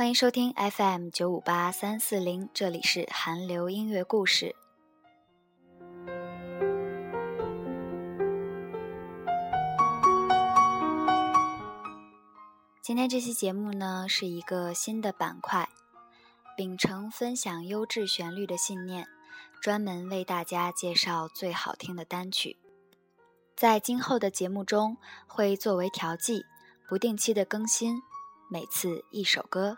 欢迎收听 FM 九五八三四零，这里是韩流音乐故事。今天这期节目呢，是一个新的板块，秉承分享优质旋律的信念，专门为大家介绍最好听的单曲。在今后的节目中，会作为调剂，不定期的更新，每次一首歌。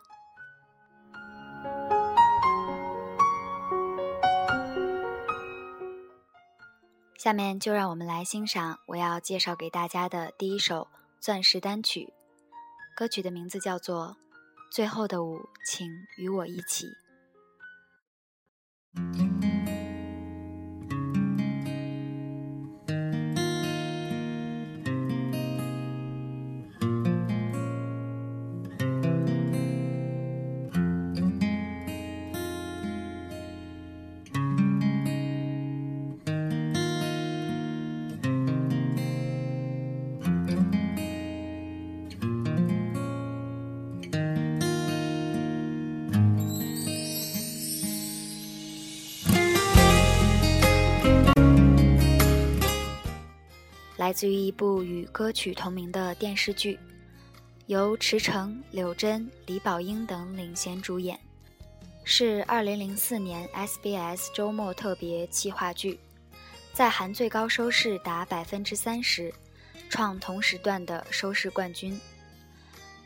下面就让我们来欣赏我要介绍给大家的第一首钻石单曲，歌曲的名字叫做《最后的舞，请与我一起》。来自于一部与歌曲同名的电视剧，由池诚、柳真、李宝英等领衔主演，是2004年 SBS 周末特别企划剧，在韩最高收视达百分之三十，创同时段的收视冠军。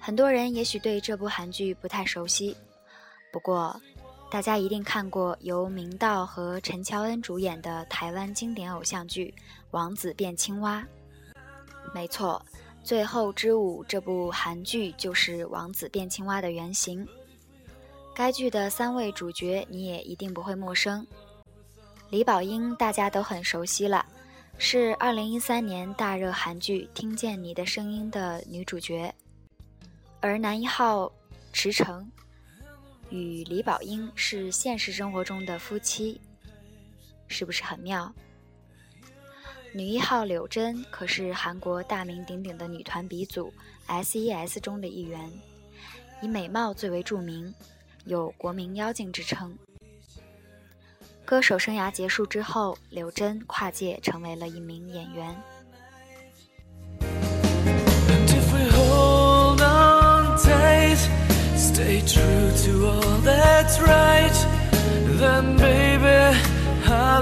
很多人也许对这部韩剧不太熟悉，不过大家一定看过由明道和陈乔恩主演的台湾经典偶像剧。王子变青蛙，没错，《最后之舞》这部韩剧就是王子变青蛙的原型。该剧的三位主角你也一定不会陌生，李宝英大家都很熟悉了，是2013年大热韩剧《听见你的声音》的女主角，而男一号池诚与李宝英是现实生活中的夫妻，是不是很妙？女一号柳真可是韩国大名鼎鼎的女团鼻祖 S.E.S 中的一员，以美貌最为著名，有“国民妖精”之称。歌手生涯结束之后，柳真跨界成为了一名演员。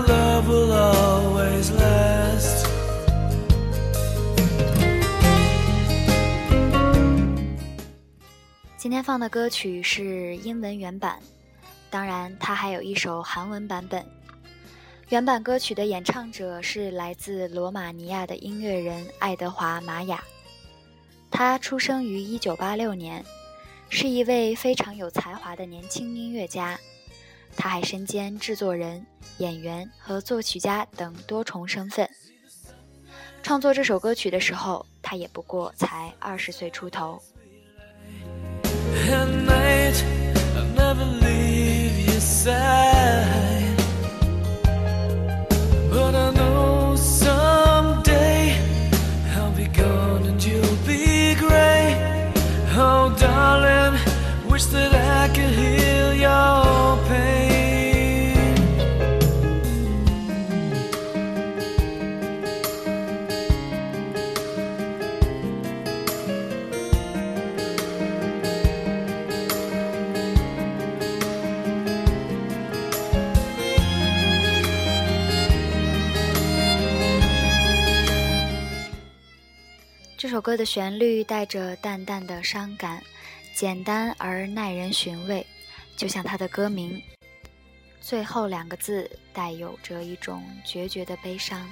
Love always last 今天放的歌曲是英文原版，当然它还有一首韩文版本。原版歌曲的演唱者是来自罗马尼亚的音乐人爱德华·玛雅，他出生于1986年，是一位非常有才华的年轻音乐家。他还身兼制作人、演员和作曲家等多重身份。创作这首歌曲的时候，他也不过才二十岁出头。At night, 这首歌的旋律带着淡淡的伤感，简单而耐人寻味，就像它的歌名，最后两个字带有着一种决绝的悲伤。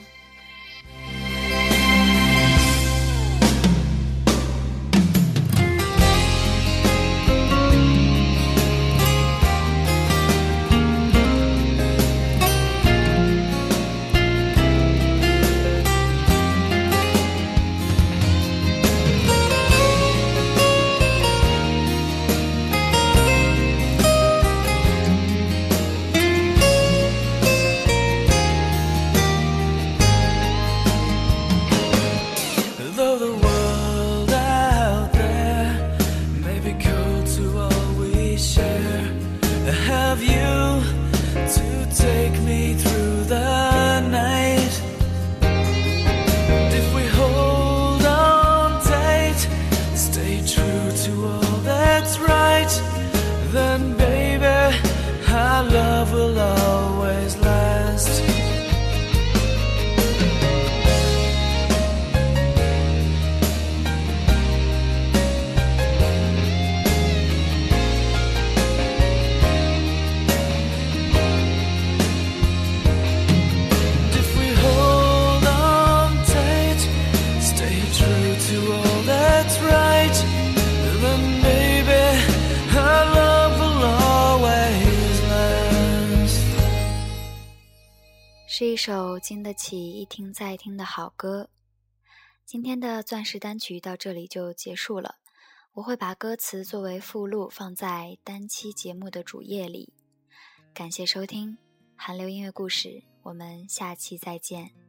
of you to take me through. 是一首经得起一听再听的好歌。今天的钻石单曲到这里就结束了，我会把歌词作为附录放在单期节目的主页里。感谢收听《韩流音乐故事》，我们下期再见。